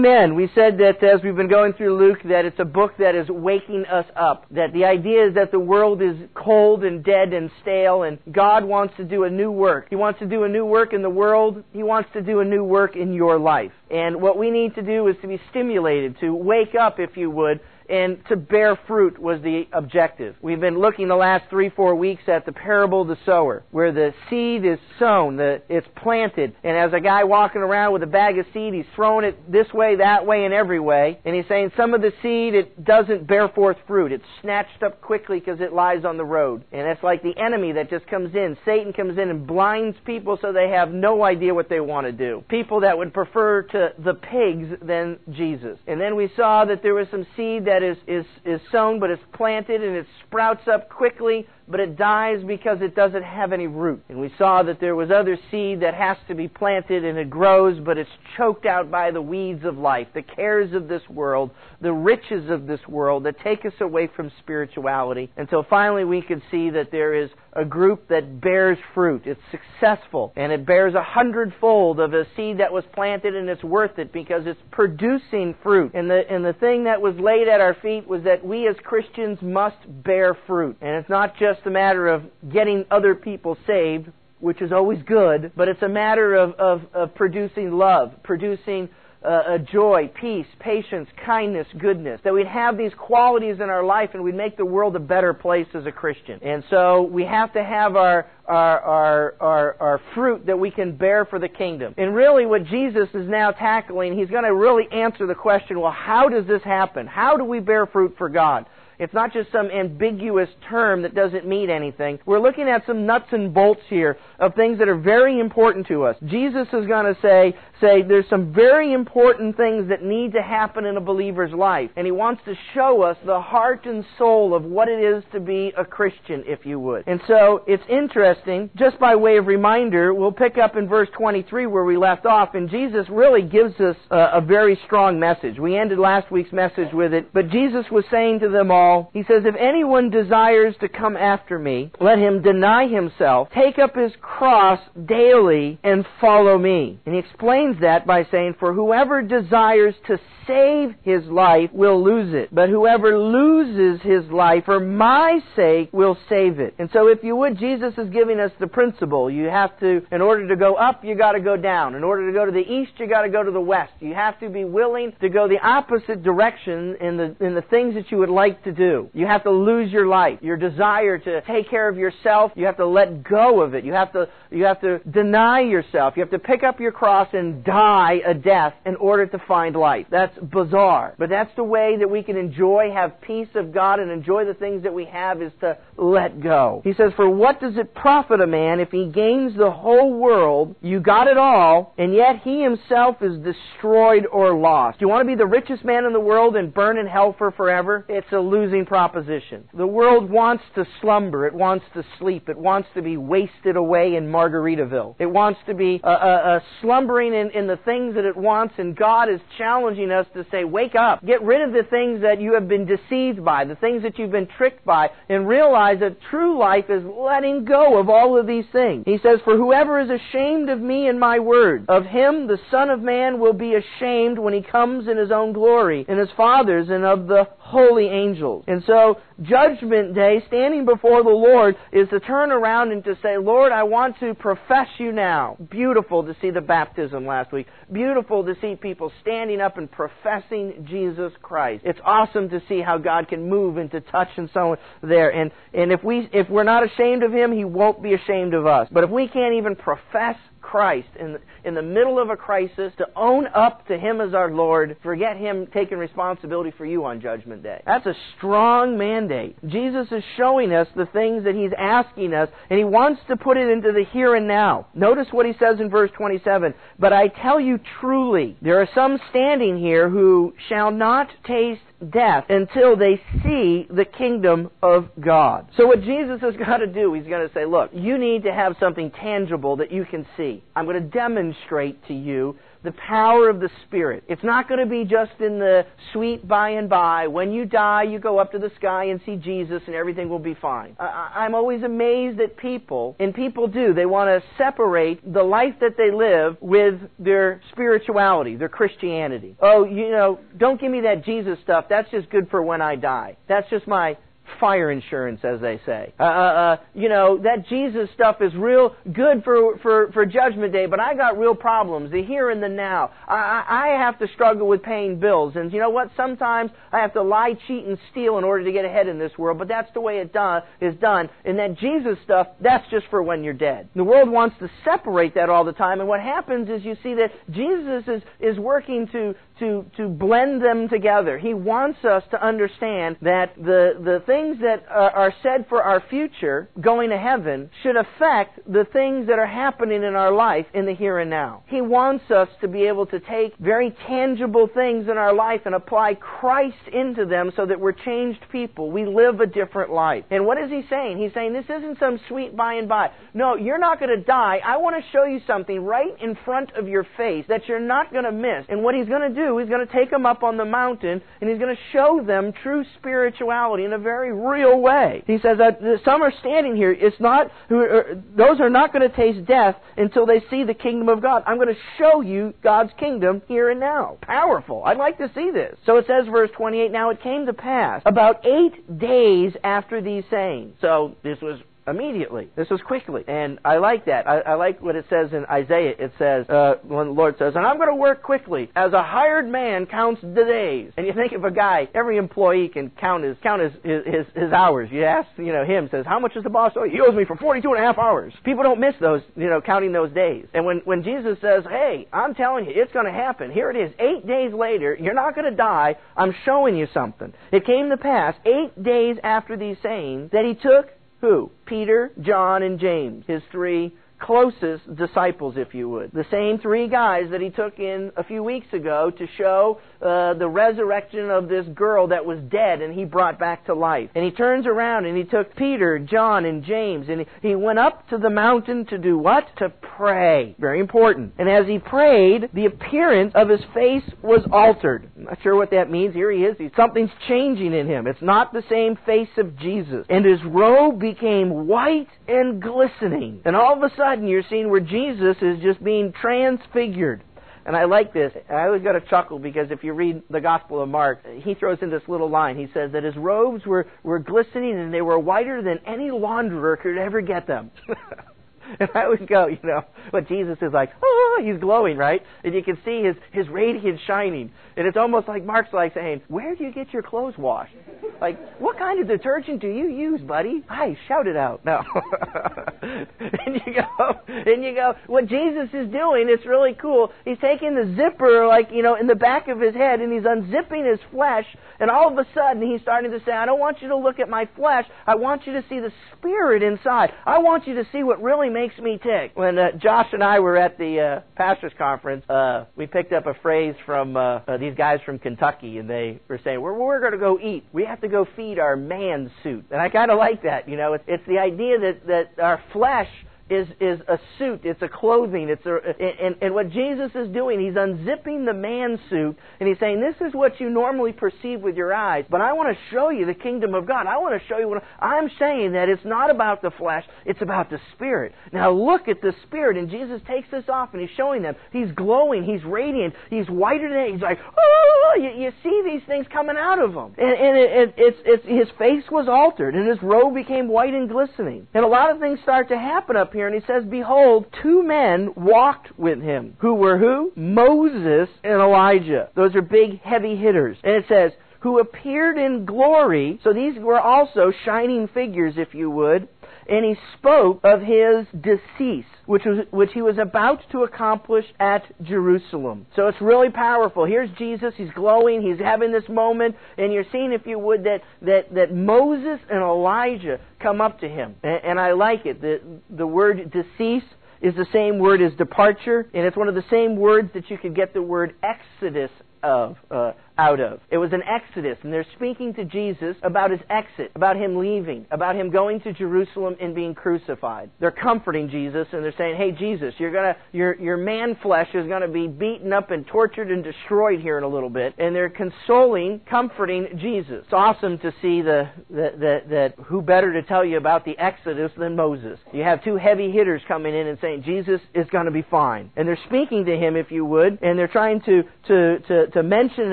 Amen. We said that as we've been going through Luke, that it's a book that is waking us up. That the idea is that the world is cold and dead and stale, and God wants to do a new work. He wants to do a new work in the world. He wants to do a new work in your life. And what we need to do is to be stimulated, to wake up, if you would, and to bear fruit was the objective. We've been looking the last three, four weeks at the parable of the sower, where the seed is sown, the, it's planted, and as a guy walking around with a bag of seed, he's throwing it this way, that way, and every way, and he's saying some of the seed, it doesn't bear forth fruit. It's snatched up quickly because it lies on the road. And it's like the enemy that just comes in. Satan comes in and blinds people so they have no idea what they want to do. People that would prefer to the pigs than Jesus. And then we saw that there was some seed that that is, is, is sown, but it's planted and it sprouts up quickly but it dies because it doesn't have any root. And we saw that there was other seed that has to be planted and it grows, but it's choked out by the weeds of life, the cares of this world, the riches of this world that take us away from spirituality until finally we can see that there is a group that bears fruit. It's successful and it bears a hundredfold of a seed that was planted and it's worth it because it's producing fruit. And the, and the thing that was laid at our feet was that we as Christians must bear fruit. And it's not just just a matter of getting other people saved, which is always good, but it's a matter of, of, of producing love, producing uh, joy, peace, patience, kindness, goodness. That we'd have these qualities in our life and we'd make the world a better place as a Christian. And so we have to have our, our, our, our, our fruit that we can bear for the kingdom. And really, what Jesus is now tackling, he's going to really answer the question well, how does this happen? How do we bear fruit for God? It's not just some ambiguous term that doesn't mean anything. We're looking at some nuts and bolts here of things that are very important to us. Jesus is going to say, say there's some very important things that need to happen in a believer's life. And he wants to show us the heart and soul of what it is to be a Christian, if you would. And so it's interesting, just by way of reminder, we'll pick up in verse 23 where we left off, and Jesus really gives us a, a very strong message. We ended last week's message with it, but Jesus was saying to them all, he says, If anyone desires to come after me, let him deny himself, take up his cross daily, and follow me. And he explains that by saying, For whoever desires to save his life will lose it, but whoever loses his life for my sake will save it. And so, if you would, Jesus is giving us the principle. You have to, in order to go up, you got to go down. In order to go to the east, you got to go to the west. You have to be willing to go the opposite direction in the in the things that you would like to do do. You have to lose your life, your desire to take care of yourself. You have to let go of it. You have to, you have to deny yourself. You have to pick up your cross and die a death in order to find life. That's bizarre. But that's the way that we can enjoy, have peace of God, and enjoy the things that we have is to let go. He says, For what does it profit a man if he gains the whole world, you got it all, and yet he himself is destroyed or lost? Do you want to be the richest man in the world and burn in hell for forever? It's a losing proposition. The world wants to slumber. It wants to sleep. It wants to be wasted away in Margaritaville. It wants to be uh, uh, uh, slumbering in, in the things that it wants, and God is challenging us to say, wake up. Get rid of the things that you have been deceived by, the things that you've been tricked by, and realize that true life is letting go of all of these things. He says, For whoever is ashamed of me and my words, of him the Son of Man will be ashamed when he comes in his own glory, and his Father's, and of the holy angels. And so, Judgment Day, standing before the Lord, is to turn around and to say, Lord, I want to profess you now. Beautiful to see the baptism last week. Beautiful to see people standing up and professing Jesus Christ. It's awesome to see how God can move and to touch and so on there. And, and if, we, if we're not ashamed of Him, He won't be ashamed of us. But if we can't even profess Christ in, in the middle of a crisis, to own up to Him as our Lord, forget Him taking responsibility for you on Judgment Day. That's a strong mandate. Jesus is showing us the things that He's asking us, and He wants to put it into the here and now. Notice what He says in verse 27 But I tell you truly, there are some standing here who shall not taste death until they see the kingdom of God. So what Jesus has got to do, he's going to say, look, you need to have something tangible that you can see. I'm going to demonstrate to you the power of the Spirit. It's not going to be just in the sweet by and by. When you die, you go up to the sky and see Jesus and everything will be fine. I, am always amazed at people, and people do. They want to separate the life that they live with their spirituality, their Christianity. Oh, you know, don't give me that Jesus stuff. That's just good for when I die. That's just my fire insurance, as they say. Uh, uh, uh, you know, that Jesus stuff is real good for, for, for Judgment Day, but I got real problems, the here and the now. I, I have to struggle with paying bills. And you know what? Sometimes I have to lie, cheat, and steal in order to get ahead in this world, but that's the way it done, is done. And that Jesus stuff, that's just for when you're dead. The world wants to separate that all the time, and what happens is you see that Jesus is, is working to, to, to blend them together. He wants us to understand that the, the things that are, said for our future, going to heaven, should affect the things that are happening in our life in the here and now. He wants us to be able to take very tangible things in our life and apply Christ into them so that we're changed people. We live a different life. And what is he saying? He's saying this isn't some sweet by and by. No, you're not going to die. I want to show you something right in front of your face that you're not going to miss. And what he's going to do He's going to take them up on the mountain and he's going to show them true spirituality in a very real way. He says that some are standing here. It's not, uh, those are not going to taste death until they see the kingdom of God. I'm going to show you God's kingdom here and now. Powerful. I'd like to see this. So it says, verse 28, Now it came to pass about eight days after these sayings. So this was immediately. This was quickly. And I like that. I, I like what it says in Isaiah. It says, uh, when the Lord says, and I'm going to work quickly, as a hired man counts the days. And you think of a guy, every employee can count his, count his, his, his hours. You ask, you know, him, says, how much is the boss owe? You? He owes me for 42 and a half hours. People don't miss those, you know, counting those days. And when, when Jesus says, hey, I'm telling you, it's going to happen. Here it is, eight days later, you're not going to die. I'm showing you something. It came to pass, eight days after these sayings, that he took who? Peter, John, and James, his three closest disciples, if you would. The same three guys that he took in a few weeks ago to show uh, the resurrection of this girl that was dead and he brought back to life. And he turns around and he took Peter, John, and James and he went up to the mountain to do what? To pray. Very important. And as he prayed, the appearance of his face was altered. I'm not sure what that means. Here he is. Something's changing in him. It's not the same face of Jesus. And his robe became white and glistening. And all of a sudden, you're seeing where Jesus is just being transfigured. And I like this. I always got to chuckle because if you read the Gospel of Mark, he throws in this little line. He says that his robes were, were glistening and they were whiter than any launderer could ever get them. And I always go, you know, but Jesus is like, oh, he's glowing, right? And you can see his, his radiance shining. And it's almost like Mark's like saying, where do you get your clothes washed? Like, what kind of detergent do you use, buddy? I shout it out. No. and you go, and you go, what Jesus is doing, it's really cool. He's taking the zipper, like, you know, in the back of his head, and he's unzipping his flesh, and all of a sudden he's starting to say, I don't want you to look at my flesh. I want you to see the spirit inside. I want you to see what really makes me tick. When uh, Josh and I were at the uh, pastors conference, uh, we picked up a phrase from uh, uh, these guys from Kentucky, and they were saying, "We're we're going to go eat. We have to go feed our man suit." And I kind of like that. You know, it's, it's the idea that that our flesh is, is a suit, it's a clothing, it's a, and, and what Jesus is doing, he's unzipping the man suit, and he's saying, this is what you normally perceive with your eyes, but I want to show you the kingdom of God. I want to show you what, I'm saying that it's not about the flesh, it's about the Spirit. Now look at the Spirit, and Jesus takes this off, and he's showing them, he's glowing, he's radiant, he's whiter than, he's like, oh, oh, oh, oh you, you see these things coming out of him. And, and it, it, it's, it's, his face was altered, and his robe became white and glistening. And a lot of things start to happen up here here, and he says, Behold, two men walked with him. Who were who? Moses and Elijah. Those are big, heavy hitters. And it says, who appeared in glory. So these were also shining figures, if you would. And he spoke of his decease, which, was, which he was about to accomplish at Jerusalem. So it's really powerful. Here's Jesus. He's glowing. He's having this moment. And you're seeing, if you would, that, that, that Moses and Elijah come up to him. And, and I like it. The, the word decease is the same word as departure, and it's one of the same words that you could get the word exodus of, uh, out of. It was an exodus, and they're speaking to Jesus about his exit, about him leaving, about him going to Jerusalem and being crucified. They're comforting Jesus, and they're saying, "Hey, Jesus, you're gonna, your your man flesh is going to be beaten up and tortured and destroyed here in a little bit." And they're consoling, comforting Jesus. It's awesome to see the that that, who better to tell you about the exodus than Moses. You have two heavy hitters coming in and saying Jesus is going to be fine, and they're speaking to him, if you would, and they're trying to to to, to mention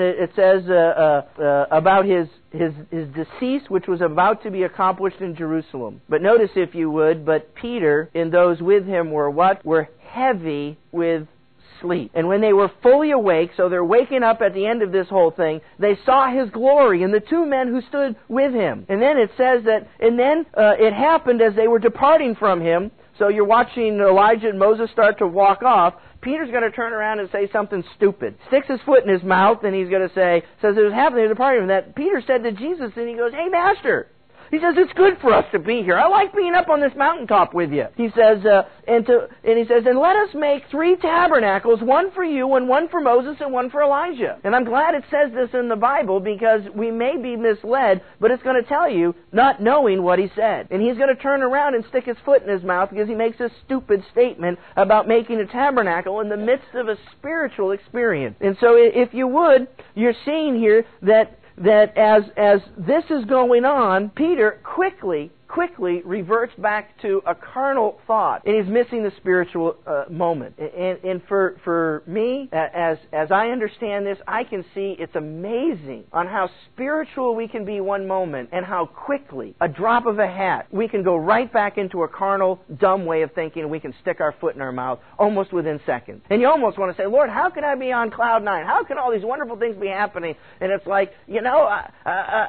it. It says uh, uh, uh, about his, his, his decease, which was about to be accomplished in Jerusalem. But notice, if you would, but Peter and those with him were what? Were heavy with sleep. And when they were fully awake, so they're waking up at the end of this whole thing, they saw his glory and the two men who stood with him. And then it says that, and then uh, it happened as they were departing from him. So you're watching Elijah and Moses start to walk off. Peter's going to turn around and say something stupid. Sticks his foot in his mouth and he's going to say, says it was happening at the party, and that Peter said to Jesus, and he goes, Hey, Master, he says, it's good for us to be here. I like being up on this mountaintop with you. He says, uh, and, to, and he says, and let us make three tabernacles, one for you and one for Moses and one for Elijah. And I'm glad it says this in the Bible because we may be misled, but it's going to tell you not knowing what he said. And he's going to turn around and stick his foot in his mouth because he makes a stupid statement about making a tabernacle in the midst of a spiritual experience. And so if you would, you're seeing here that that as, as this is going on, Peter quickly quickly reverts back to a carnal thought, and he's missing the spiritual uh, moment. And, and for, for me, as, as I understand this, I can see it's amazing on how spiritual we can be one moment and how quickly, a drop of a hat, we can go right back into a carnal, dumb way of thinking, and we can stick our foot in our mouth almost within seconds. And you almost want to say, Lord, how can I be on cloud nine? How can all these wonderful things be happening? And it's like, you know, I, I,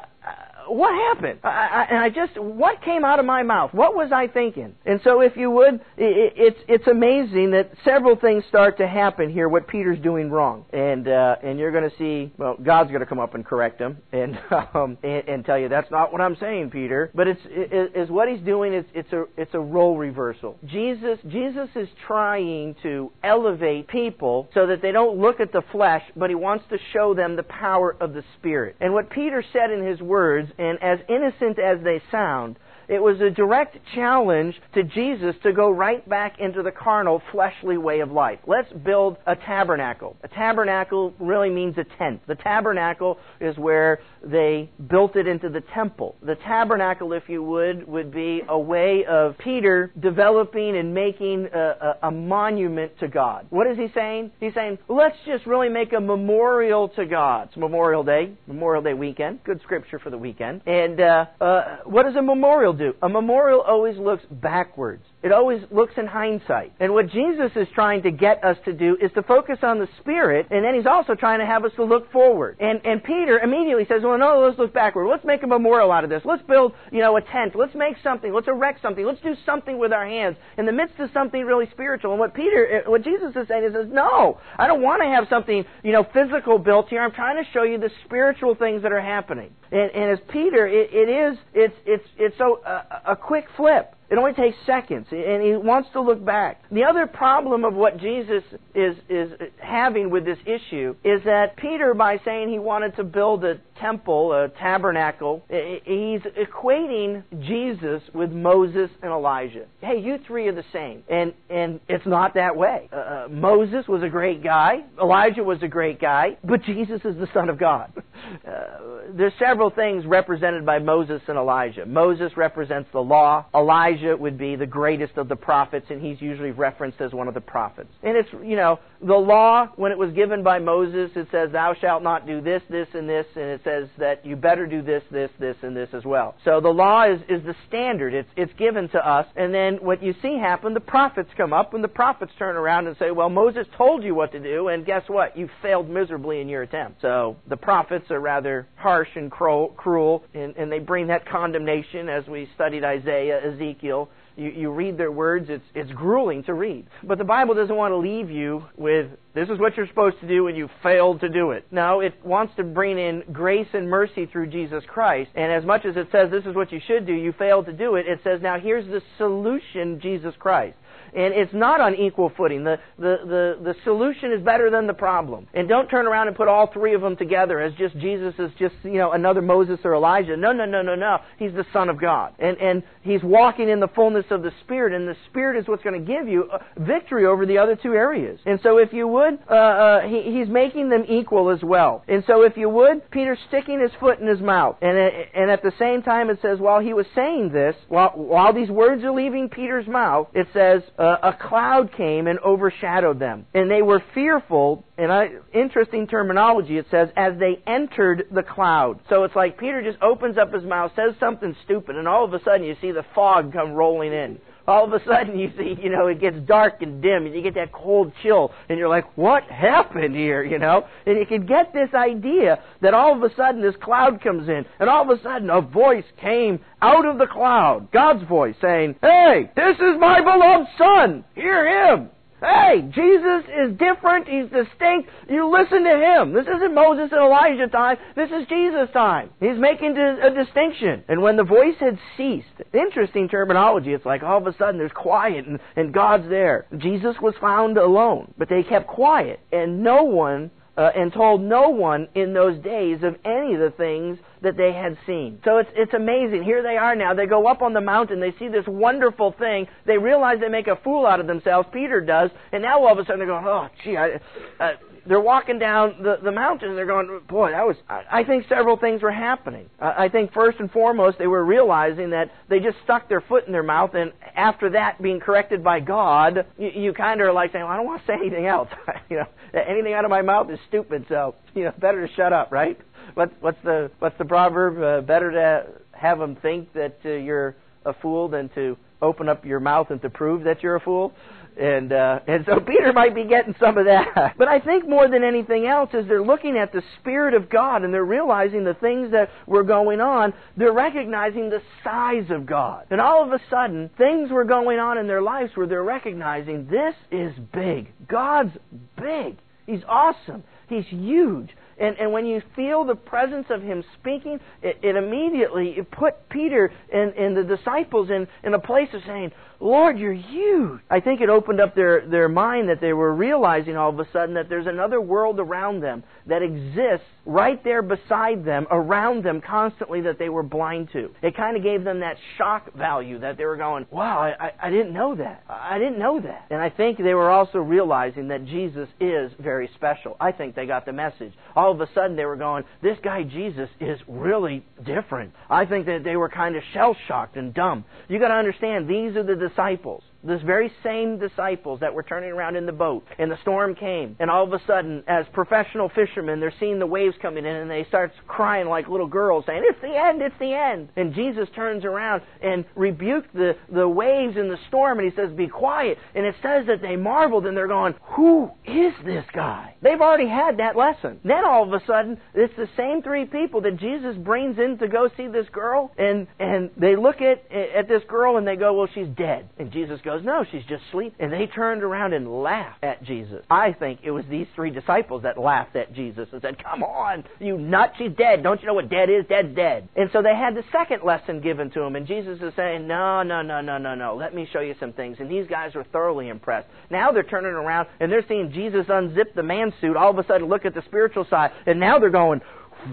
what happened? I, I, and I just, what came out of my mouth? What was I thinking? And so, if you would, it, it's it's amazing that several things start to happen here. What Peter's doing wrong, and uh, and you're going to see. Well, God's going to come up and correct him, and, um, and and tell you that's not what I'm saying, Peter. But it's it, is what he's doing. Is it's a it's a role reversal. Jesus Jesus is trying to elevate people so that they don't look at the flesh, but he wants to show them the power of the Spirit. And what Peter said in his words and as innocent as they sound, it was a direct challenge to Jesus to go right back into the carnal, fleshly way of life. Let's build a tabernacle. A tabernacle really means a tent. The tabernacle is where they built it into the temple. The tabernacle, if you would, would be a way of Peter developing and making a, a, a monument to God. What is he saying? He's saying, let's just really make a memorial to God. It's Memorial Day, Memorial Day weekend. Good scripture for the weekend. And uh, uh, what does a memorial do? A memorial always looks backwards. It always looks in hindsight. And what Jesus is trying to get us to do is to focus on the Spirit, and then he's also trying to have us to look forward. And, and Peter immediately says, well, no, let's look backward. Let's make a memorial out of this. Let's build, you know, a tent. Let's make something. Let's erect something. Let's do something with our hands in the midst of something really spiritual. And what Peter, what Jesus is saying is, is no, I don't want to have something, you know, physical built here. I'm trying to show you the spiritual things that are happening. And, and as Peter, it, it is, it's, it's, it's so, uh, a quick flip. It only takes seconds, and he wants to look back. The other problem of what Jesus is, is having with this issue is that Peter, by saying he wanted to build a temple, a tabernacle, he's equating Jesus with Moses and Elijah. Hey, you three are the same. And, and it's not that way. Uh, uh Moses was a great guy, Elijah was a great guy, but Jesus is the Son of God. Uh, there's several things represented by Moses and Elijah. Moses represents the law, Elijah Elijah would be the greatest of the prophets, and he's usually referenced as one of the prophets. And it's, you know, the law, when it was given by Moses, it says, Thou shalt not do this, this, and this, and it says that you better do this, this, this, and this as well. So the law is, is the standard. It's, it's given to us. And then what you see happen, the prophets come up, and the prophets turn around and say, Well, Moses told you what to do, and guess what? You failed miserably in your attempt. So the prophets are rather harsh and cruel, and, and they bring that condemnation as we studied Isaiah, Ezekiel, you, you read their words, it's, it's grueling to read. But the Bible doesn't want to leave you with, this is what you're supposed to do and you failed to do it. No, it wants to bring in grace and mercy through Jesus Christ. And as much as it says this is what you should do, you failed to do it, it says now here's the solution, Jesus Christ. And it's not on equal footing. The, the, the, the solution is better than the problem. And don't turn around and put all three of them together as just Jesus is just, you know, another Moses or Elijah. No, no, no, no, no. He's the Son of God. And, and he's walking in the fullness of the Spirit, and the Spirit is what's going to give you uh, victory over the other two areas. And so if you would, uh, uh, he, he's making them equal as well. And so if you would, Peter's sticking his foot in his mouth. And, and at the same time, it says, while he was saying this, while, while these words are leaving Peter's mouth, it says, uh, a cloud came and overshadowed them. And they were fearful, and I, interesting terminology, it says, as they entered the cloud. So it's like Peter just opens up his mouth, says something stupid, and all of a sudden you see the fog come rolling in all of a sudden you see, you know, it gets dark and dim, and you get that cold chill, and you're like, what happened here, you know? And you can get this idea that all of a sudden this cloud comes in, and all of a sudden a voice came out of the cloud, God's voice, saying, Hey, this is my beloved Son, hear him. Hey, Jesus is different. He's distinct. You listen to him. This isn't Moses and Elijah time. This is Jesus time. He's making a distinction. And when the voice had ceased, interesting terminology. It's like all of a sudden there's quiet and, and God's there. Jesus was found alone, but they kept quiet, and no one uh, and told no one in those days of any of the things that they had seen. So it's, it's amazing. Here they are now. They go up on the mountain. They see this wonderful thing. They realize they make a fool out of themselves. Peter does. And now all of a sudden they're going, oh, gee, I, uh, they're walking down the, the mountain and they're going, boy, that was, I, I think several things were happening. I, I think first and foremost, they were realizing that they just stuck their foot in their mouth, and after that being corrected by God, you, you kind of are like saying, well, I don't want to say anything else. you know, anything out of my mouth is stupid, so, you know, better to shut up, right? What's, what's the, what's the proverb? Uh, better to have them think that uh, you're a fool than to open up your mouth and to prove that you're a fool. And uh, and so Peter might be getting some of that. But I think more than anything else is they're looking at the Spirit of God and they're realizing the things that were going on. They're recognizing the size of God. And all of a sudden, things were going on in their lives where they're recognizing this is big. God's big. He's awesome. He's huge. And, and when you feel the presence of Him speaking, it, it immediately it put Peter and, and the disciples in, in a place of saying, Lord, you're huge. I think it opened up their, their mind that they were realizing all of a sudden that there's another world around them that exists right there beside them, around them constantly that they were blind to. It kind of gave them that shock value that they were going, wow, I, I, I didn't know that. I didn't know that. And I think they were also realizing that Jesus is very special. I think they got the message. All of a sudden they were going, this guy Jesus is really different. I think that they were kind of shell shocked and dumb. You got to understand, these are the disciples this very same disciples that were turning around in the boat, and the storm came, and all of a sudden, as professional fishermen, they're seeing the waves coming in, and they start crying like little girls, saying, "It's the end! It's the end!" And Jesus turns around and rebuked the the waves and the storm, and he says, "Be quiet." And it says that they marveled, and they're going, "Who is this guy?" They've already had that lesson. Then all of a sudden, it's the same three people that Jesus brings in to go see this girl, and and they look at at this girl, and they go, "Well, she's dead," and Jesus goes goes, No, she's just asleep. And they turned around and laughed at Jesus. I think it was these three disciples that laughed at Jesus and said, Come on, you nut, she's dead. Don't you know what dead is? Dead's dead. And so they had the second lesson given to them. And Jesus is saying, No, no, no, no, no, no. Let me show you some things. And these guys were thoroughly impressed. Now they're turning around and they're seeing Jesus unzip the man suit, all of a sudden look at the spiritual side. And now they're going,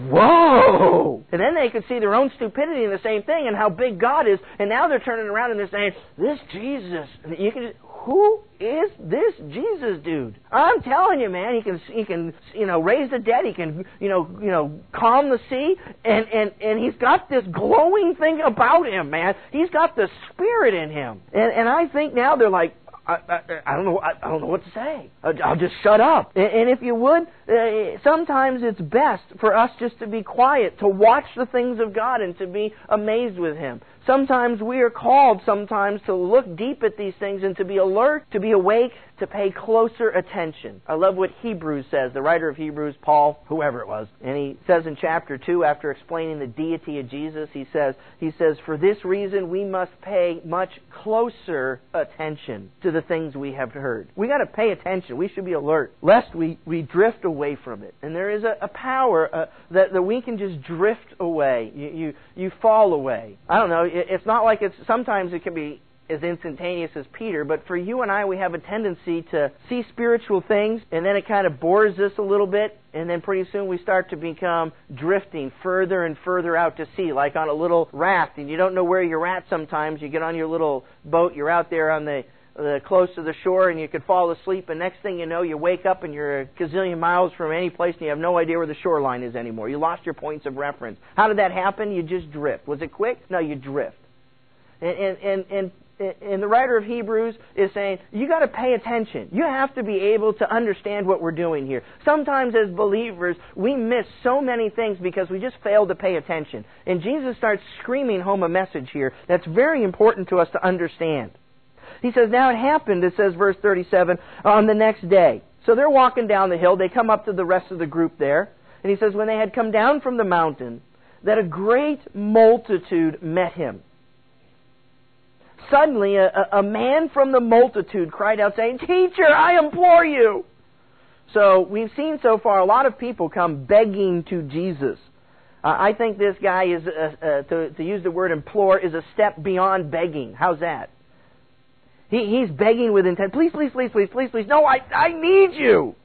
Whoa! And then they could see their own stupidity in the same thing and how big God is. And now they're turning around and they're saying, "This Jesus." You can, who is this Jesus dude? I'm telling you, man. He can, he can, you know, raise the dead. He can, you know, you know, calm the sea. And and and he's got this glowing thing about him, man. He's got the spirit in him. And and I think now they're like, I, I, don't know. I, I don't know what to say. I'll, I'll just shut up. And, and if you would, uh, sometimes it's best for us just to be quiet, to watch the things of God, and to be amazed with Him. Sometimes we are called sometimes to look deep at these things and to be alert, to be awake, to pay closer attention. I love what Hebrews says, the writer of Hebrews, Paul, whoever it was. And he says in chapter 2 after explaining the deity of Jesus, he says, he says, "For this reason we must pay much closer attention to the things we have heard." We got to pay attention. We should be alert lest we, we drift away from it. And there is a, a power uh, that, that we can just drift away. You, you you fall away. I don't know it's not like it's sometimes it can be as instantaneous as Peter, but for you and I, we have a tendency to see spiritual things, and then it kind of bores us a little bit, and then pretty soon we start to become drifting further and further out to sea, like on a little raft, and you don't know where you're at sometimes. You get on your little boat, you're out there on the the close to the shore and you could fall asleep and next thing you know you wake up and you're a gazillion miles from any place and you have no idea where the shoreline is anymore. You lost your points of reference. How did that happen? You just drift. Was it quick? No, you drift. And and and, and and the writer of Hebrews is saying, you got to pay attention. You have to be able to understand what we're doing here. Sometimes as believers, we miss so many things because we just fail to pay attention. And Jesus starts screaming home a message here that's very important to us to understand. He says, Now it happened, it says, verse 37, on the next day. So they're walking down the hill. They come up to the rest of the group there. And he says, When they had come down from the mountain, that a great multitude met him. Suddenly, a, a man from the multitude cried out, saying, Teacher, I implore you. So we've seen so far a lot of people come begging to Jesus. Uh, I think this guy is, uh, uh, to, to use the word implore, is a step beyond begging. How's that? He, he's begging with intent. Please, please, please, please, please, please. No, I, I need you.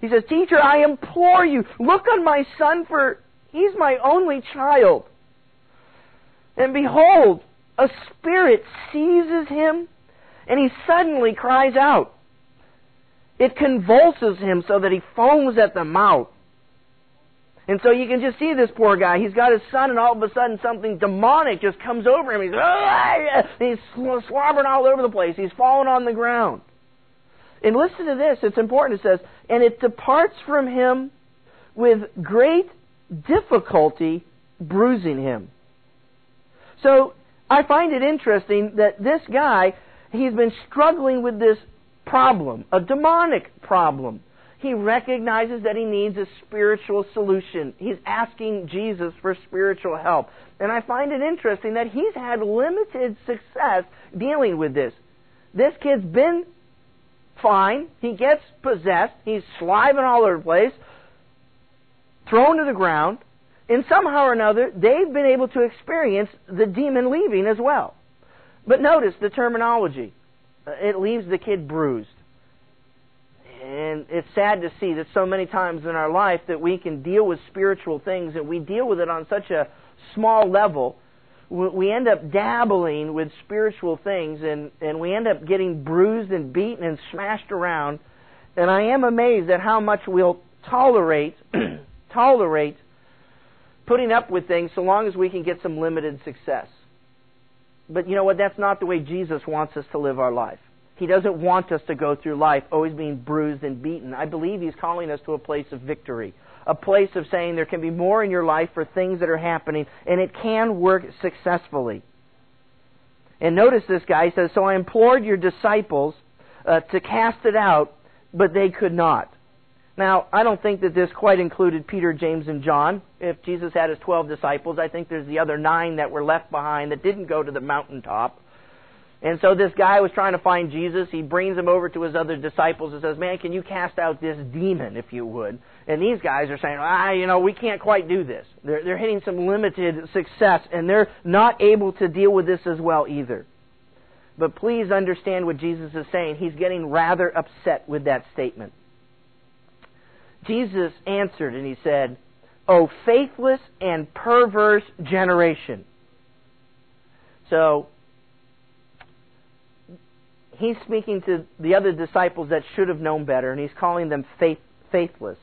He says, Teacher, I implore you, look on my son, for he's my only child. And behold, a spirit seizes him, and he suddenly cries out. It convulses him so that he foams at the mouth. And so you can just see this poor guy. He's got his son, and all of a sudden something demonic just comes over him. He's, ah! he's slobbering all over the place. He's falling on the ground. And listen to this. It's important. It says, and it departs from him with great difficulty, bruising him. So I find it interesting that this guy, he's been struggling with this problem, a demonic problem. He recognizes that he needs a spiritual solution. He's asking Jesus for spiritual help. And I find it interesting that he's had limited success dealing with this. This kid's been fine. He gets possessed. He's sliving all over the place, thrown to the ground. And somehow or another, they've been able to experience the demon leaving as well. But notice the terminology. Uh, it leaves the kid bruised. And it's sad to see that so many times in our life that we can deal with spiritual things and we deal with it on such a small level. We end up dabbling with spiritual things and, and we end up getting bruised and beaten and smashed around. And I am amazed at how much we'll tolerate, tolerate putting up with things so long as we can get some limited success. But you know what? That's not the way Jesus wants us to live our life. He doesn't want us to go through life always being bruised and beaten. I believe He's calling us to a place of victory, a place of saying there can be more in your life for things that are happening, and it can work successfully. And notice this guy says, So I implored your disciples uh, to cast it out, but they could not. Now, I don't think that this quite included Peter, James, and John. If Jesus had his 12 disciples, I think there's the other nine that were left behind that didn't go to the mountaintop. And so this guy was trying to find Jesus. He brings him over to his other disciples and says, Man, can you cast out this demon, if you would? And these guys are saying, Ah, you know, we can't quite do this. They're, they're hitting some limited success, and they're not able to deal with this as well either. But please understand what Jesus is saying. He's getting rather upset with that statement. Jesus answered and he said, O faithless and perverse generation. So, he's speaking to the other disciples that should have known better, and he's calling them faith, faithless.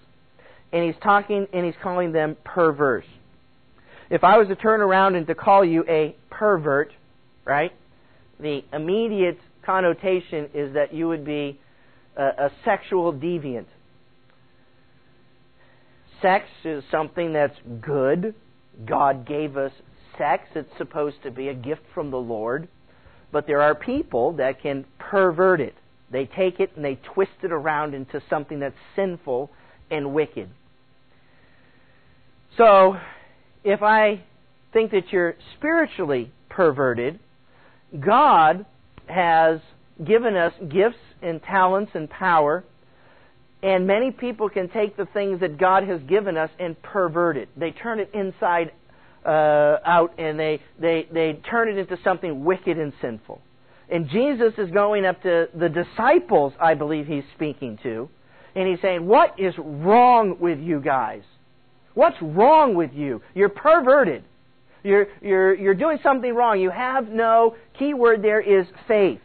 And he's talking and he's calling them perverse. If I was to turn around and to call you a pervert, right, the immediate connotation is that you would be a, a sexual deviant. Sex is something that's good. God gave us sex. It's supposed to be a gift from the Lord. But there are people that can pervert it. They take it and they twist it around into something that's sinful and wicked. So, if I think that you're spiritually perverted, God has given us gifts and talents and power, and many people can take the things that God has given us and pervert it. They turn it inside uh, out and they, they, they turn it into something wicked and sinful. And Jesus is going up to the disciples, I believe he's speaking to, and he's saying, What is wrong with you guys? What's wrong with you? You're perverted. You're, you're, you're doing something wrong. You have no, key word there is faith.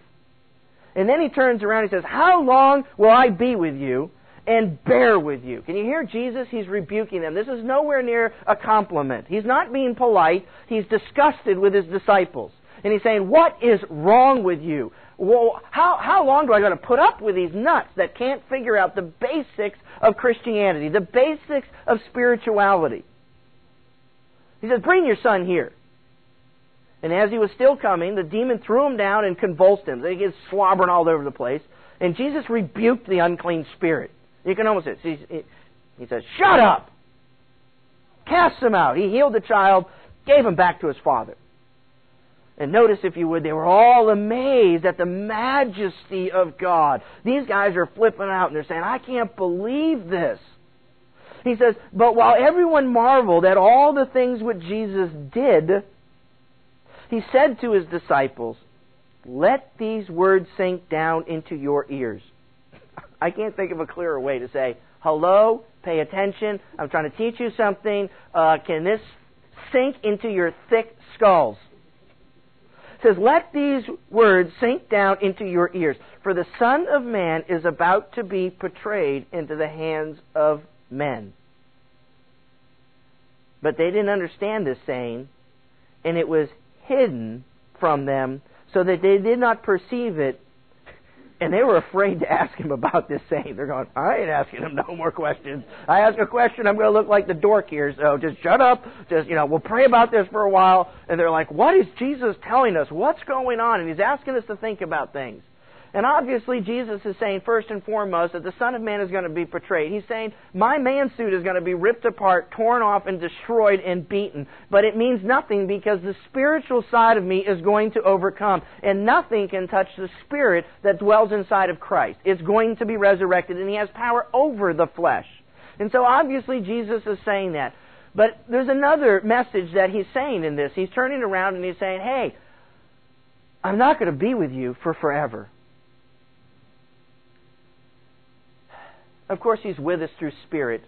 And then he turns around and says, How long will I be with you and bear with you? Can you hear Jesus? He's rebuking them. This is nowhere near a compliment. He's not being polite. He's disgusted with his disciples. And he's saying, What is wrong with you? Well, how, how long do I got to put up with these nuts that can't figure out the basics of Christianity, the basics of spirituality? He says, Bring your son here. And as he was still coming, the demon threw him down and convulsed him. He gets slobbering all over the place. And Jesus rebuked the unclean spirit. You can almost see He says, Shut up! Cast him out. He healed the child, gave him back to his father. And notice, if you would, they were all amazed at the majesty of God. These guys are flipping out and they're saying, I can't believe this. He says, But while everyone marveled at all the things which Jesus did, he said to his disciples, Let these words sink down into your ears. I can't think of a clearer way to say, Hello, pay attention. I'm trying to teach you something. Uh, can this sink into your thick skulls? It says, Let these words sink down into your ears, for the Son of Man is about to be betrayed into the hands of men. But they didn't understand this saying, and it was hidden from them so that they did not perceive it. And they were afraid to ask him about this saying. They're going, I ain't asking him no more questions. I ask a question, I'm going to look like the dork here, so just shut up. Just, you know, we'll pray about this for a while. And they're like, what is Jesus telling us? What's going on? And he's asking us to think about things. And obviously, Jesus is saying, first and foremost, that the Son of Man is going to be portrayed. He's saying, my man suit is going to be ripped apart, torn off, and destroyed and beaten. But it means nothing because the spiritual side of me is going to overcome. And nothing can touch the spirit that dwells inside of Christ. It's going to be resurrected, and he has power over the flesh. And so obviously, Jesus is saying that. But there's another message that he's saying in this. He's turning around and he's saying, hey, I'm not going to be with you for forever. Of course, He's with us through Spirit.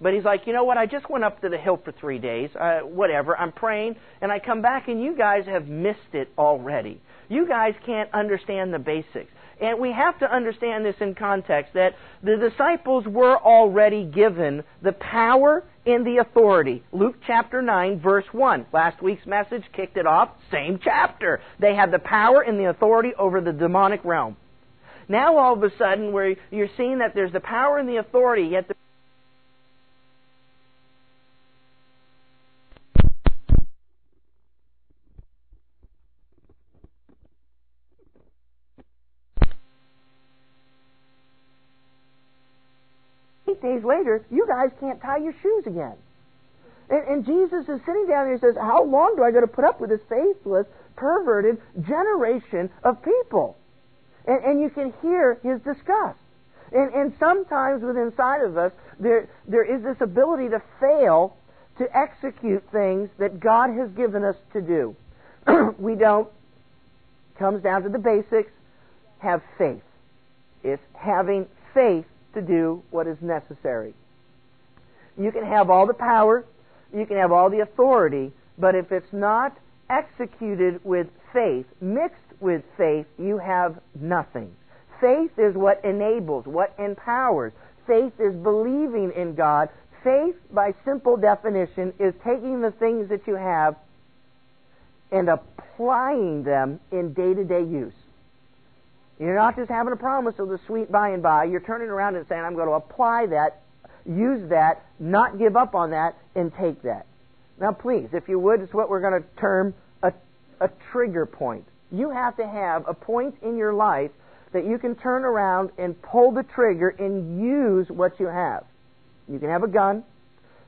But He's like, you know what? I just went up to the hill for three days. Uh, whatever. I'm praying, and I come back, and you guys have missed it already. You guys can't understand the basics. And we have to understand this in context that the disciples were already given the power and the authority. Luke chapter 9, verse 1. Last week's message kicked it off. Same chapter. They had the power and the authority over the demonic realm. Now all of a sudden, where you're seeing that there's the power and the authority, yet the Eight days later, you guys can't tie your shoes again. And, and, Jesus is sitting down there and says, How long do I got to put up with this faithless, perverted generation of people? And, and you can hear his disgust. And, and sometimes within inside of us, there, there is this ability to fail to execute things that God has given us to do. we don't. Comes down to the basics. Have faith. It's having faith to do what is necessary. You can have all the power, you can have all the authority, but if it's not executed with faith, mixed with faith, you have nothing. Faith is what enables, what empowers. Faith is believing in God. Faith, by simple definition, is taking the things that you have and applying them in day to day use. You're not just having a promise of the sweet by and by. You're turning around and saying, I'm going to apply that, use that, not give up on that, and take that. Now, please, if you would, it's what we're going to term a, a trigger point. You have to have a point in your life that you can turn around and pull the trigger and use what you have. You can have a gun.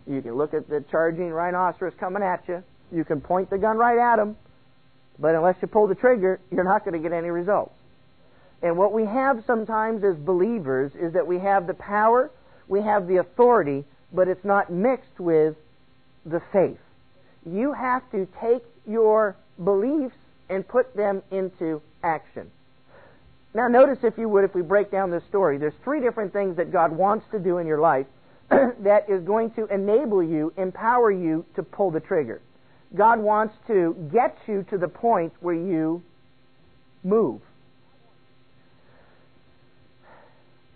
You can look at the charging rhinoceros coming at you. You can point the gun right at him. But unless you pull the trigger, you're not going to get any results. And what we have sometimes as believers is that we have the power, we have the authority, but it's not mixed with the faith. You have to take your beliefs and put them into action. Now, notice, if you would, if we break down this story, there's three different things that God wants to do in your life that is going to enable you, empower you to pull the trigger. God wants to get you to the point where you move.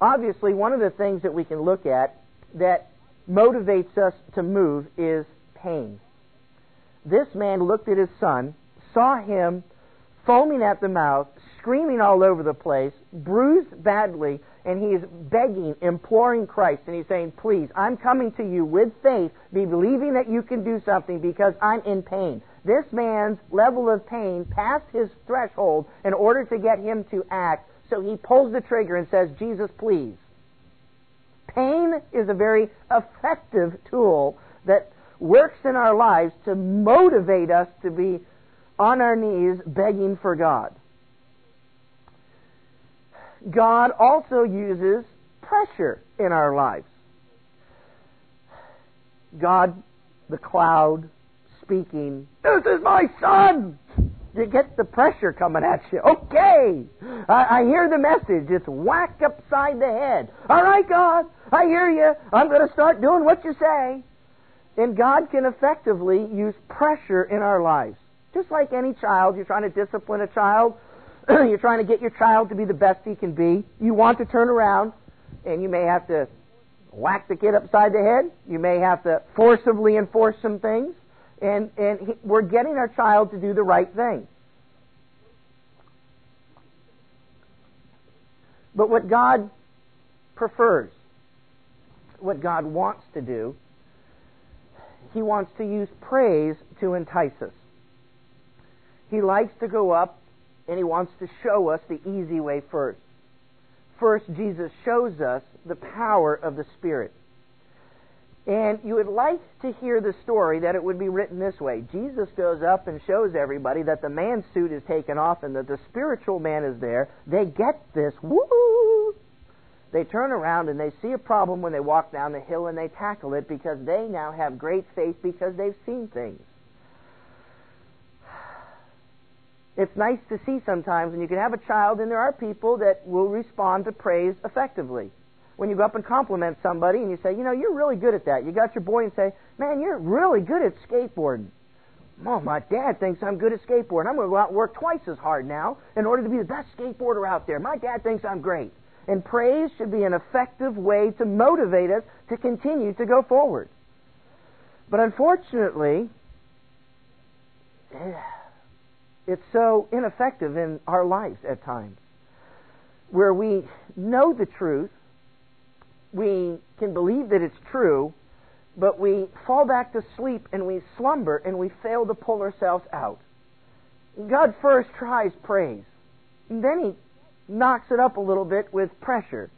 Obviously, one of the things that we can look at that motivates us to move is pain. This man looked at his son, saw him foaming at the mouth, screaming all over the place, bruised badly, and he is begging, imploring Christ, and he's saying, Please, I'm coming to you with faith, be believing that you can do something because I'm in pain. This man's level of pain passed his threshold in order to get him to act, so he pulls the trigger and says, Jesus, please. Pain is a very effective tool that works in our lives to motivate us to be on our knees begging for God. God also uses pressure in our lives. God, the cloud, speaking, This is my son! You get the pressure coming at you. Okay, I, I hear the message. It's whack upside the head. All right, God, I hear you. I'm going to start doing what you say. And God can effectively use pressure in our lives. Just like any child, you're trying to discipline a child, you're trying to get your child to be the best he can be. You want to turn around, and you may have to whack the kid upside the head. You may have to forcibly enforce some things. And, and he, we're getting our child to do the right thing. But what God prefers, what God wants to do, He wants to use praise to entice us. He likes to go up and He wants to show us the easy way first. First, Jesus shows us the power of the Spirit. And you would like to hear the story that it would be written this way Jesus goes up and shows everybody that the man's suit is taken off and that the spiritual man is there. They get this. Woo! They turn around and they see a problem when they walk down the hill and they tackle it because they now have great faith because they've seen things. It's nice to see sometimes, and you can have a child, and there are people that will respond to praise effectively when you go up and compliment somebody and you say, you know, you're really good at that. You got your boy and say, man, you're really good at skateboarding. Mom, my dad thinks I'm good at skateboarding. I'm going to go out and work twice as hard now in order to be the best skateboarder out there. My dad thinks I'm great. And praise should be an effective way to motivate us to continue to go forward. But unfortunately, it's so ineffective in our lives at times where we know the truth we can believe that it's true, but we fall back to sleep and we slumber and we fail to pull ourselves out. God first tries praise, and then He knocks it up a little bit with pressure.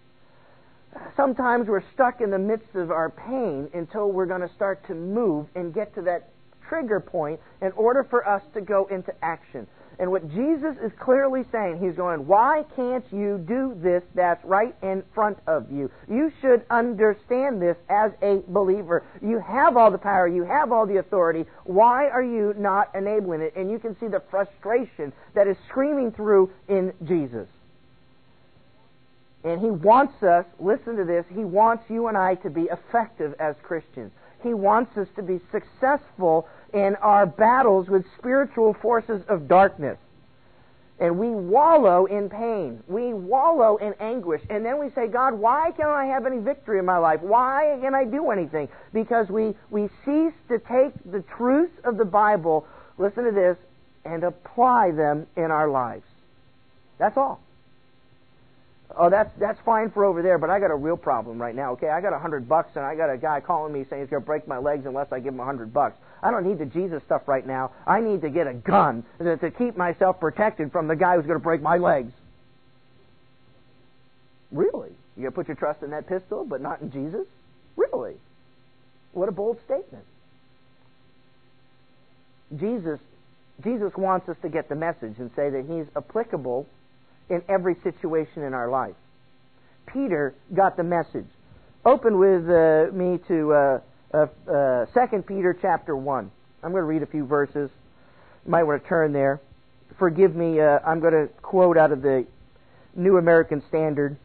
Sometimes we're stuck in the midst of our pain until we're going to start to move and get to that trigger point in order for us to go into action. And what Jesus is clearly saying, he's going, why can't you do this that's right in front of you? You should understand this as a believer. You have all the power, you have all the authority. Why are you not enabling it? And you can see the frustration that is screaming through in Jesus. And he wants us, listen to this, he wants you and I to be effective as Christians. He wants us to be successful in our battles with spiritual forces of darkness. And we wallow in pain. We wallow in anguish. And then we say, God, why can't I have any victory in my life? Why can't I do anything? Because we, we cease to take the truths of the Bible, listen to this, and apply them in our lives. That's all. Oh, that's that's fine for over there, but I got a real problem right now. Okay, I got a hundred bucks, and I got a guy calling me saying he's going to break my legs unless I give him a hundred bucks. I don't need the Jesus stuff right now. I need to get a gun to, to keep myself protected from the guy who's going to break my legs. Really? You to put your trust in that pistol, but not in Jesus? Really? What a bold statement. Jesus, Jesus wants us to get the message and say that He's applicable in every situation in our life. Peter got the message. Open with uh, me to uh, uh, 2 Peter chapter 1. I'm going to read a few verses. You might want to turn there. forgive me, uh, I'm going to quote out of the New American Standard.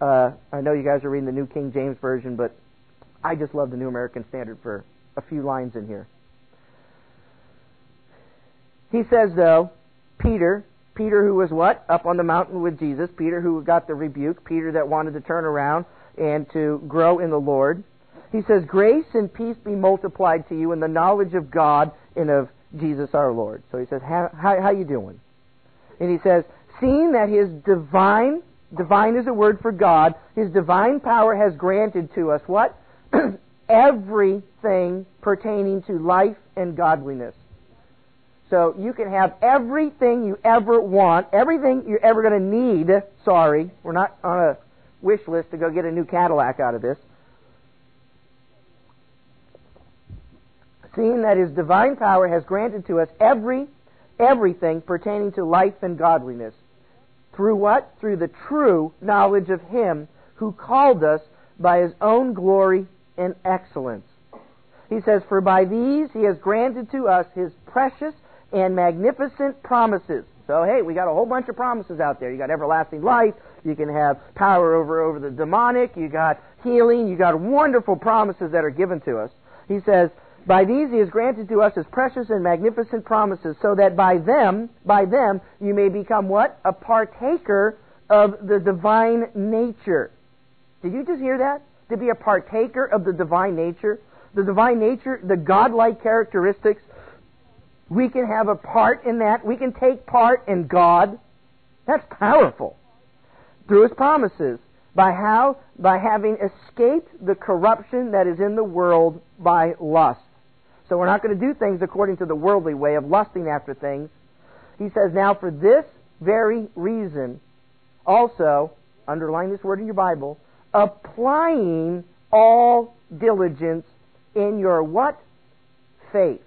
Uh, I know you guys are reading the New King James Version, but I just love the New American Standard for a few lines in here. He says, though, Peter, Peter who was what? Up on the mountain with Jesus. Peter who got the rebuke. Peter that wanted to turn around and to grow in the Lord. He says, Grace and peace be multiplied to you in the knowledge of God and of Jesus our Lord. So he says, How, how, how you doing? And he says, Seeing that his divine, divine is a word for God, his divine power has granted to us what? Everything pertaining to life and godliness. So you can have everything you ever want, everything you're ever going to need. Sorry, we're not on a wish list to go get a new Cadillac out of this. Seeing that his divine power has granted to us every everything pertaining to life and godliness. Through what? Through the true knowledge of him who called us by his own glory and excellence. He says, For by these he has granted to us his precious and magnificent promises. So, hey, we got a whole bunch of promises out there. You got everlasting life. You can have power over, over the demonic. You got healing. You got wonderful promises that are given to us. He says, by these he has granted to us his precious and magnificent promises, so that by them, by them, you may become what? A partaker of the divine nature. Did you just hear that? To be a partaker of the divine nature? The divine nature, the godlike characteristics we can have a part in that. We can take part in God. That's powerful. Through His promises. By how? By having escaped the corruption that is in the world by lust. So we're not going to do things according to the worldly way of lusting after things. He says, now for this very reason, also, underline this word in your Bible, applying all diligence in your what? Faith.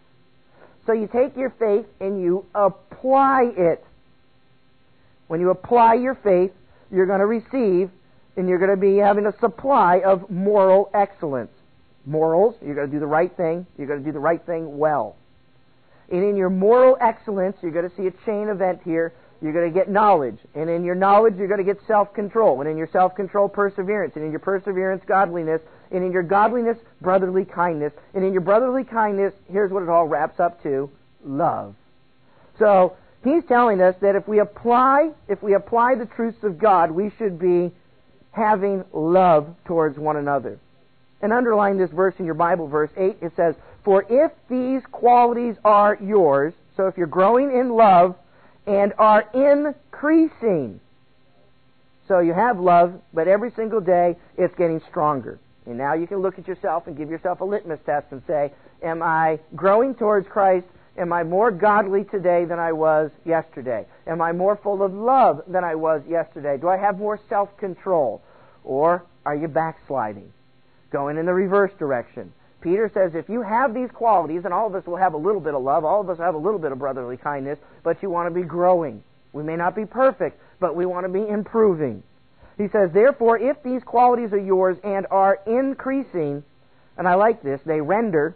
So you take your faith and you apply it. When you apply your faith, you're going to receive and you're going to be having a supply of moral excellence. Morals, you're going to do the right thing, you're going to do the right thing well. And in your moral excellence, you're going to see a chain event here. You're going to get knowledge. And in your knowledge, you're going to get self control. And in your self control, perseverance. And in your perseverance, godliness. And in your godliness, brotherly kindness. And in your brotherly kindness, here's what it all wraps up to love. So, he's telling us that if we apply, if we apply the truths of God, we should be having love towards one another. And underline this verse in your Bible, verse 8. It says, For if these qualities are yours, so if you're growing in love and are increasing, so you have love, but every single day it's getting stronger. And now you can look at yourself and give yourself a litmus test and say, Am I growing towards Christ? Am I more godly today than I was yesterday? Am I more full of love than I was yesterday? Do I have more self control? Or are you backsliding? Going in the reverse direction. Peter says if you have these qualities, and all of us will have a little bit of love, all of us have a little bit of brotherly kindness, but you want to be growing. We may not be perfect, but we want to be improving. He says, Therefore, if these qualities are yours and are increasing, and I like this, they render,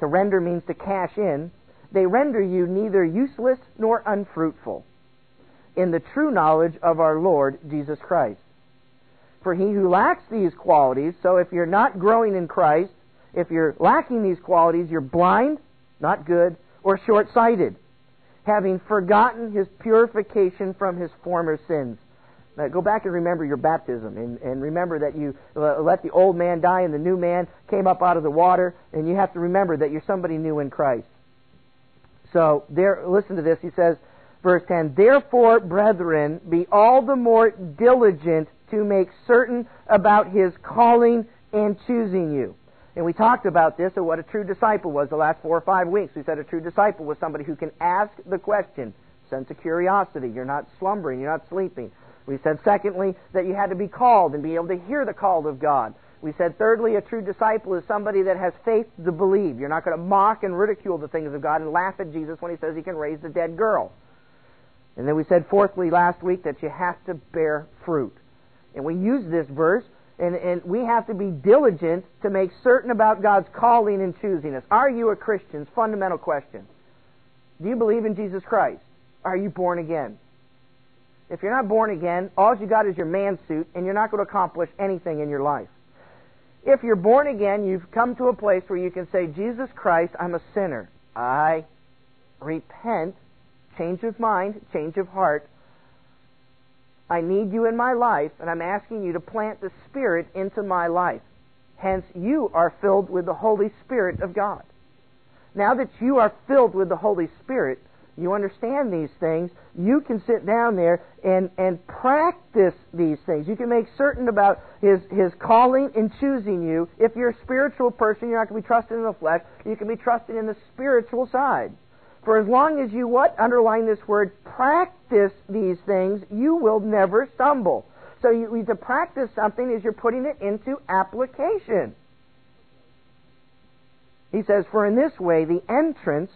to render means to cash in, they render you neither useless nor unfruitful in the true knowledge of our Lord Jesus Christ. For he who lacks these qualities, so if you're not growing in Christ, if you're lacking these qualities, you're blind, not good, or short sighted, having forgotten his purification from his former sins. Go back and remember your baptism, and, and remember that you uh, let the old man die and the new man came up out of the water, and you have to remember that you're somebody new in Christ. So, there, listen to this. He says, verse 10 Therefore, brethren, be all the more diligent to make certain about his calling and choosing you. And we talked about this of what a true disciple was the last four or five weeks. We said a true disciple was somebody who can ask the question, sense of curiosity. You're not slumbering, you're not sleeping. We said, secondly, that you had to be called and be able to hear the call of God. We said, thirdly, a true disciple is somebody that has faith to believe. You're not going to mock and ridicule the things of God and laugh at Jesus when he says he can raise the dead girl. And then we said, fourthly, last week, that you have to bear fruit. And we use this verse and, and we have to be diligent to make certain about God's calling and choosing us. Are you a Christian? Fundamental question. Do you believe in Jesus Christ? Are you born again? If you're not born again, all you got is your man suit, and you're not going to accomplish anything in your life. If you're born again, you've come to a place where you can say, Jesus Christ, I'm a sinner. I repent, change of mind, change of heart. I need you in my life, and I'm asking you to plant the Spirit into my life. Hence, you are filled with the Holy Spirit of God. Now that you are filled with the Holy Spirit, you understand these things, you can sit down there and, and practice these things. You can make certain about his, his calling and choosing you. If you're a spiritual person, you're not going to be trusted in the flesh. You can be trusted in the spiritual side. For as long as you what? Underline this word, practice these things, you will never stumble. So you, need to practice something is you're putting it into application. He says, For in this way the entrance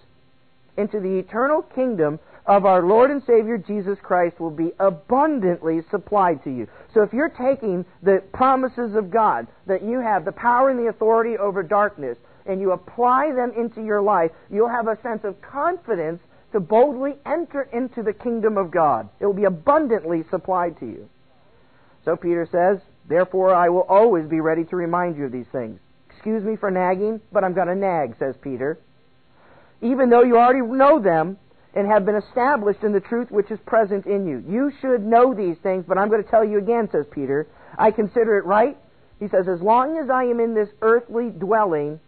into the eternal kingdom of our Lord and Savior Jesus Christ will be abundantly supplied to you. So if you're taking the promises of God, that you have the power and the authority over darkness, and you apply them into your life, you'll have a sense of confidence to boldly enter into the kingdom of God. It will be abundantly supplied to you. So Peter says, Therefore I will always be ready to remind you of these things. Excuse me for nagging, but I'm going to nag, says Peter. Even though you already know them and have been established in the truth which is present in you. You should know these things, but I'm going to tell you again, says Peter. I consider it right. He says, As long as I am in this earthly dwelling,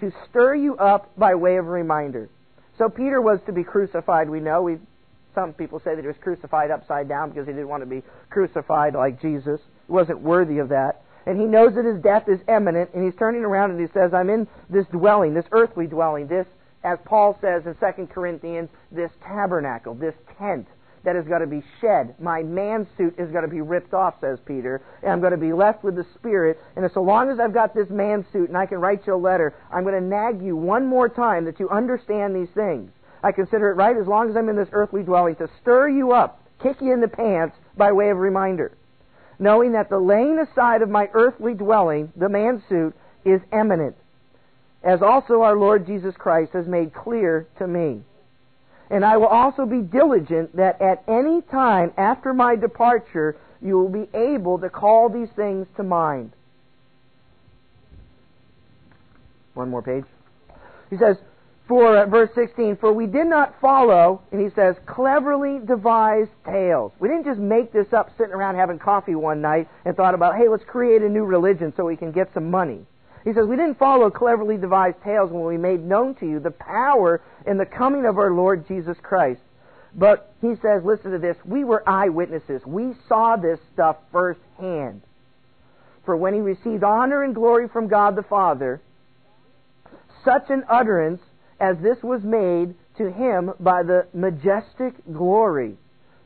to stir you up by way of reminder. So Peter was to be crucified, we know. we some people say that he was crucified upside down because he didn't want to be crucified like Jesus. He wasn't worthy of that. And he knows that his death is imminent, and he's turning around and he says, I'm in this dwelling, this earthly dwelling, this, as Paul says in 2 Corinthians, this tabernacle, this tent that is going to be shed. My man suit is going to be ripped off, says Peter, and I'm going to be left with the Spirit. And so long as I've got this man suit and I can write you a letter, I'm going to nag you one more time that you understand these things. I consider it right as long as I'm in this earthly dwelling to stir you up, kick you in the pants by way of reminder. Knowing that the laying aside of my earthly dwelling, the man suit, is imminent, as also our Lord Jesus Christ has made clear to me. And I will also be diligent that at any time after my departure you will be able to call these things to mind. One more page. He says, for uh, verse 16, for we did not follow, and he says, cleverly devised tales. We didn't just make this up sitting around having coffee one night and thought about, hey, let's create a new religion so we can get some money. He says, We didn't follow cleverly devised tales when we made known to you the power in the coming of our Lord Jesus Christ. But he says, listen to this, we were eyewitnesses. We saw this stuff firsthand. For when he received honor and glory from God the Father, such an utterance as this was made to him by the majestic glory.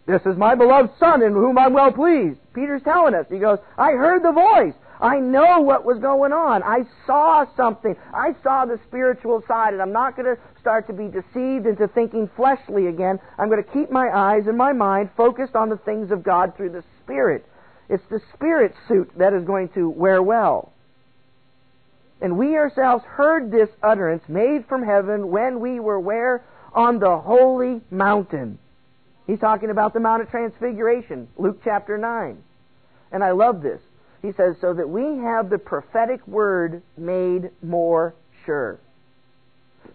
This is my beloved Son in whom I'm well pleased. Peter's telling us. He goes, I heard the voice. I know what was going on. I saw something. I saw the spiritual side, and I'm not going to start to be deceived into thinking fleshly again. I'm going to keep my eyes and my mind focused on the things of God through the Spirit. It's the Spirit suit that is going to wear well. And we ourselves heard this utterance made from heaven when we were where? On the holy mountain. He's talking about the Mount of Transfiguration, Luke chapter 9. And I love this. He says, so that we have the prophetic word made more sure.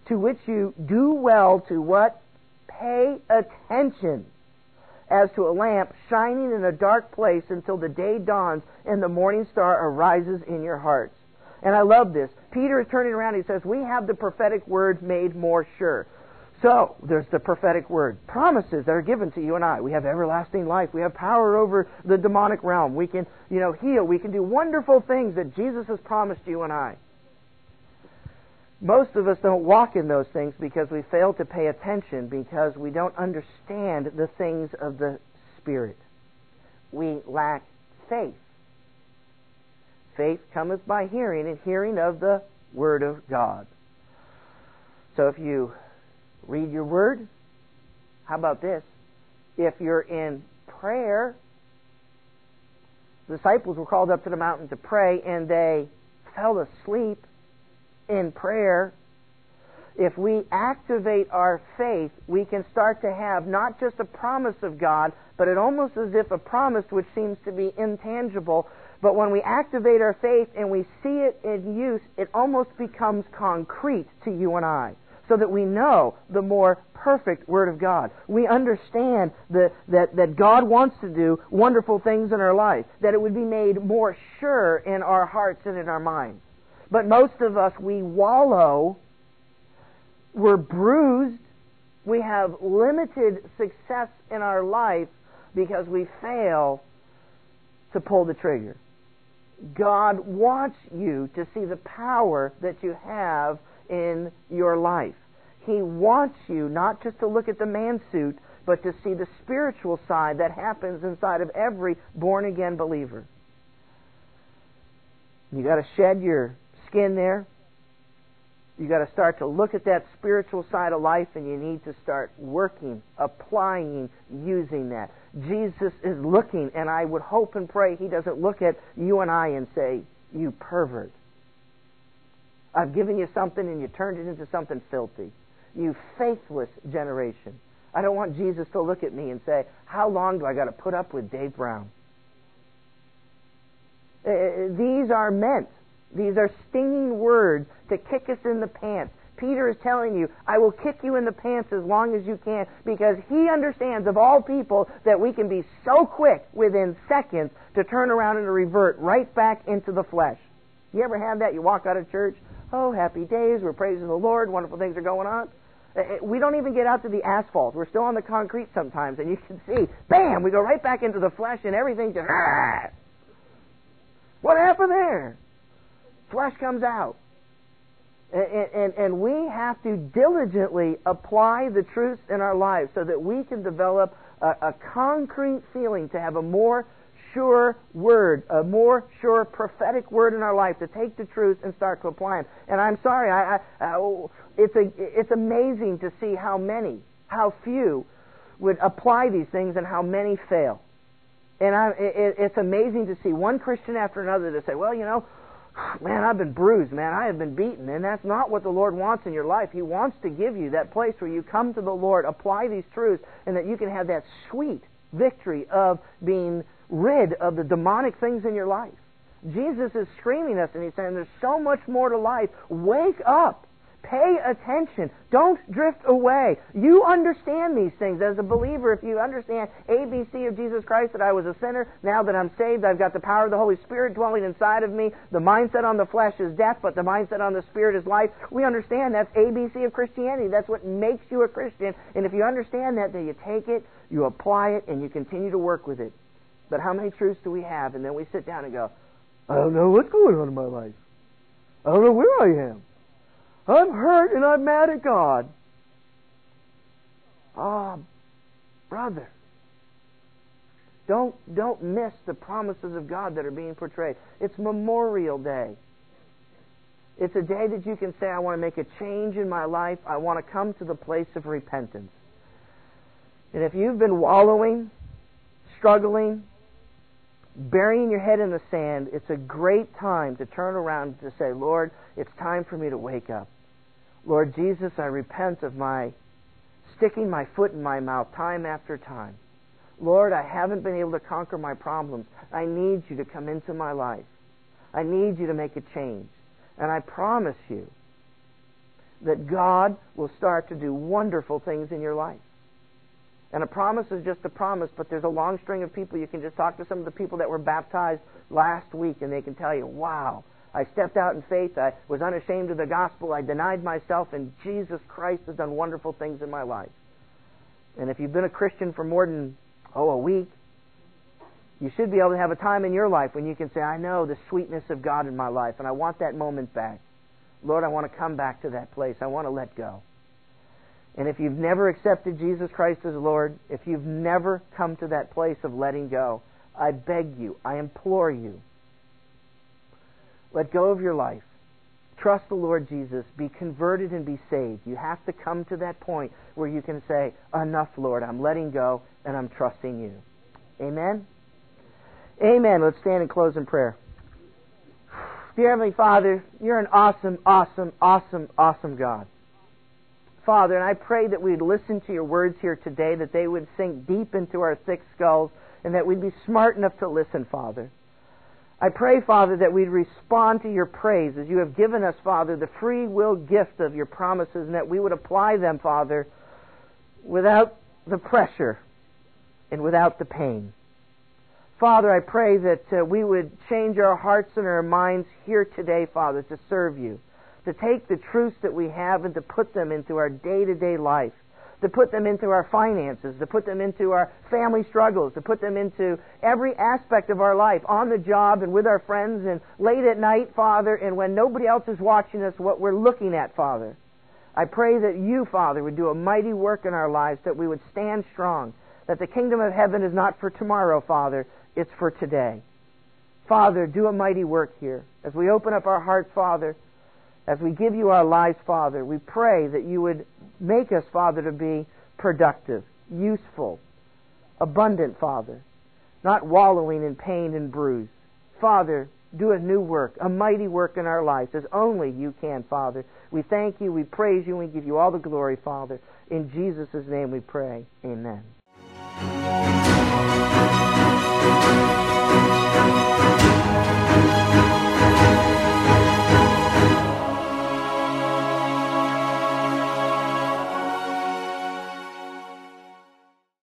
To which you do well to what? Pay attention as to a lamp shining in a dark place until the day dawns and the morning star arises in your hearts. And I love this. Peter is turning around. He says, We have the prophetic word made more sure. So, there's the prophetic word. Promises that are given to you and I. We have everlasting life. We have power over the demonic realm. We can, you know, heal. We can do wonderful things that Jesus has promised you and I. Most of us don't walk in those things because we fail to pay attention because we don't understand the things of the Spirit. We lack faith. Faith cometh by hearing, and hearing of the Word of God. So if you read your word. How about this? If you're in prayer, the disciples were called up to the mountain to pray and they fell asleep in prayer. if we activate our faith, we can start to have not just a promise of God, but it almost as if a promise which seems to be intangible. But when we activate our faith and we see it in use, it almost becomes concrete to you and I. So that we know the more perfect Word of God. We understand the, that, that God wants to do wonderful things in our life, that it would be made more sure in our hearts and in our minds. But most of us, we wallow, we're bruised, we have limited success in our life because we fail to pull the trigger. God wants you to see the power that you have in your life. He wants you not just to look at the man suit, but to see the spiritual side that happens inside of every born again believer. You got to shed your skin there. You got to start to look at that spiritual side of life and you need to start working, applying, using that. Jesus is looking, and I would hope and pray he doesn't look at you and I and say, You pervert. I've given you something and you turned it into something filthy. You faithless generation. I don't want Jesus to look at me and say, How long do I got to put up with Dave Brown? Uh, these are meant, these are stinging words to kick us in the pants. Peter is telling you, I will kick you in the pants as long as you can because he understands of all people that we can be so quick within seconds to turn around and to revert right back into the flesh. You ever have that? You walk out of church, oh, happy days, we're praising the Lord, wonderful things are going on. Uh, uh, we don't even get out to the asphalt. We're still on the concrete sometimes, and you can see, bam, we go right back into the flesh, and everything just. Ah! What happened there? Flesh comes out. And, and, and, we have to diligently apply the truths in our lives so that we can develop a, a concrete feeling to have a more sure word, a more sure prophetic word in our life to take the truth and start to apply them. And I'm sorry, I, I, I, it's, a, it's amazing to see how many, how few would apply these things and how many fail. And I, it, it's amazing to see one Christian after another to say, well, you know, man, I've been bruised, man, I have been beaten. And that's not what the Lord wants in your life. He wants to give you that place where you come to the Lord, apply these truths, and that you can have that sweet victory of being rid of the demonic things in your life. Jesus is screaming us and he's saying, There's so much more to life. Wake up. Pay attention. Don't drift away. You understand these things. As a believer, if you understand ABC of Jesus Christ, that I was a sinner, now that I'm saved, I've got the power of the Holy Spirit dwelling inside of me. The mindset on the flesh is death, but the mindset on the Spirit is life. We understand that's ABC of Christianity. That's what makes you a Christian. And if you understand that, then you take it, you apply it, and you continue to work with it. But how many truths do we have? And then we sit down and go, I don't know what's going on in my life. I don't know where I am. I'm hurt and I'm mad at God. Ah, oh, brother. Don't, don't miss the promises of God that are being portrayed. It's Memorial Day. It's a day that you can say, I want to make a change in my life. I want to come to the place of repentance. And if you've been wallowing, struggling, burying your head in the sand, it's a great time to turn around to say, Lord, it's time for me to wake up. Lord Jesus, I repent of my sticking my foot in my mouth time after time. Lord, I haven't been able to conquer my problems. I need you to come into my life. I need you to make a change. And I promise you that God will start to do wonderful things in your life. And a promise is just a promise, but there's a long string of people. You can just talk to some of the people that were baptized last week, and they can tell you, wow, I stepped out in faith. I was unashamed of the gospel. I denied myself, and Jesus Christ has done wonderful things in my life. And if you've been a Christian for more than, oh, a week, you should be able to have a time in your life when you can say, I know the sweetness of God in my life, and I want that moment back. Lord, I want to come back to that place. I want to let go. And if you've never accepted Jesus Christ as Lord, if you've never come to that place of letting go, I beg you, I implore you, let go of your life. Trust the Lord Jesus. Be converted and be saved. You have to come to that point where you can say, Enough, Lord. I'm letting go and I'm trusting you. Amen? Amen. Let's stand and close in prayer. Dear Heavenly Father, you're an awesome, awesome, awesome, awesome God. Father, and I pray that we'd listen to your words here today, that they would sink deep into our thick skulls, and that we'd be smart enough to listen, Father. I pray, Father, that we'd respond to your praise as you have given us, Father, the free will gift of your promises, and that we would apply them, Father, without the pressure and without the pain. Father, I pray that uh, we would change our hearts and our minds here today, Father, to serve you, to take the truths that we have and to put them into our day to day life, to put them into our finances, to put them into our family struggles, to put them into every aspect of our life, on the job and with our friends and late at night, Father, and when nobody else is watching us, what we're looking at, Father. I pray that you, Father, would do a mighty work in our lives, that we would stand strong, that the kingdom of heaven is not for tomorrow, Father, it's for today. Father, do a mighty work here. As we open up our hearts, Father, as we give you our lives, Father, we pray that you would make us, Father, to be productive, useful, abundant, Father, not wallowing in pain and bruise. Father, do a new work, a mighty work in our lives, as only you can, Father. We thank you, we praise you, and we give you all the glory, Father. In Jesus' name we pray. Amen.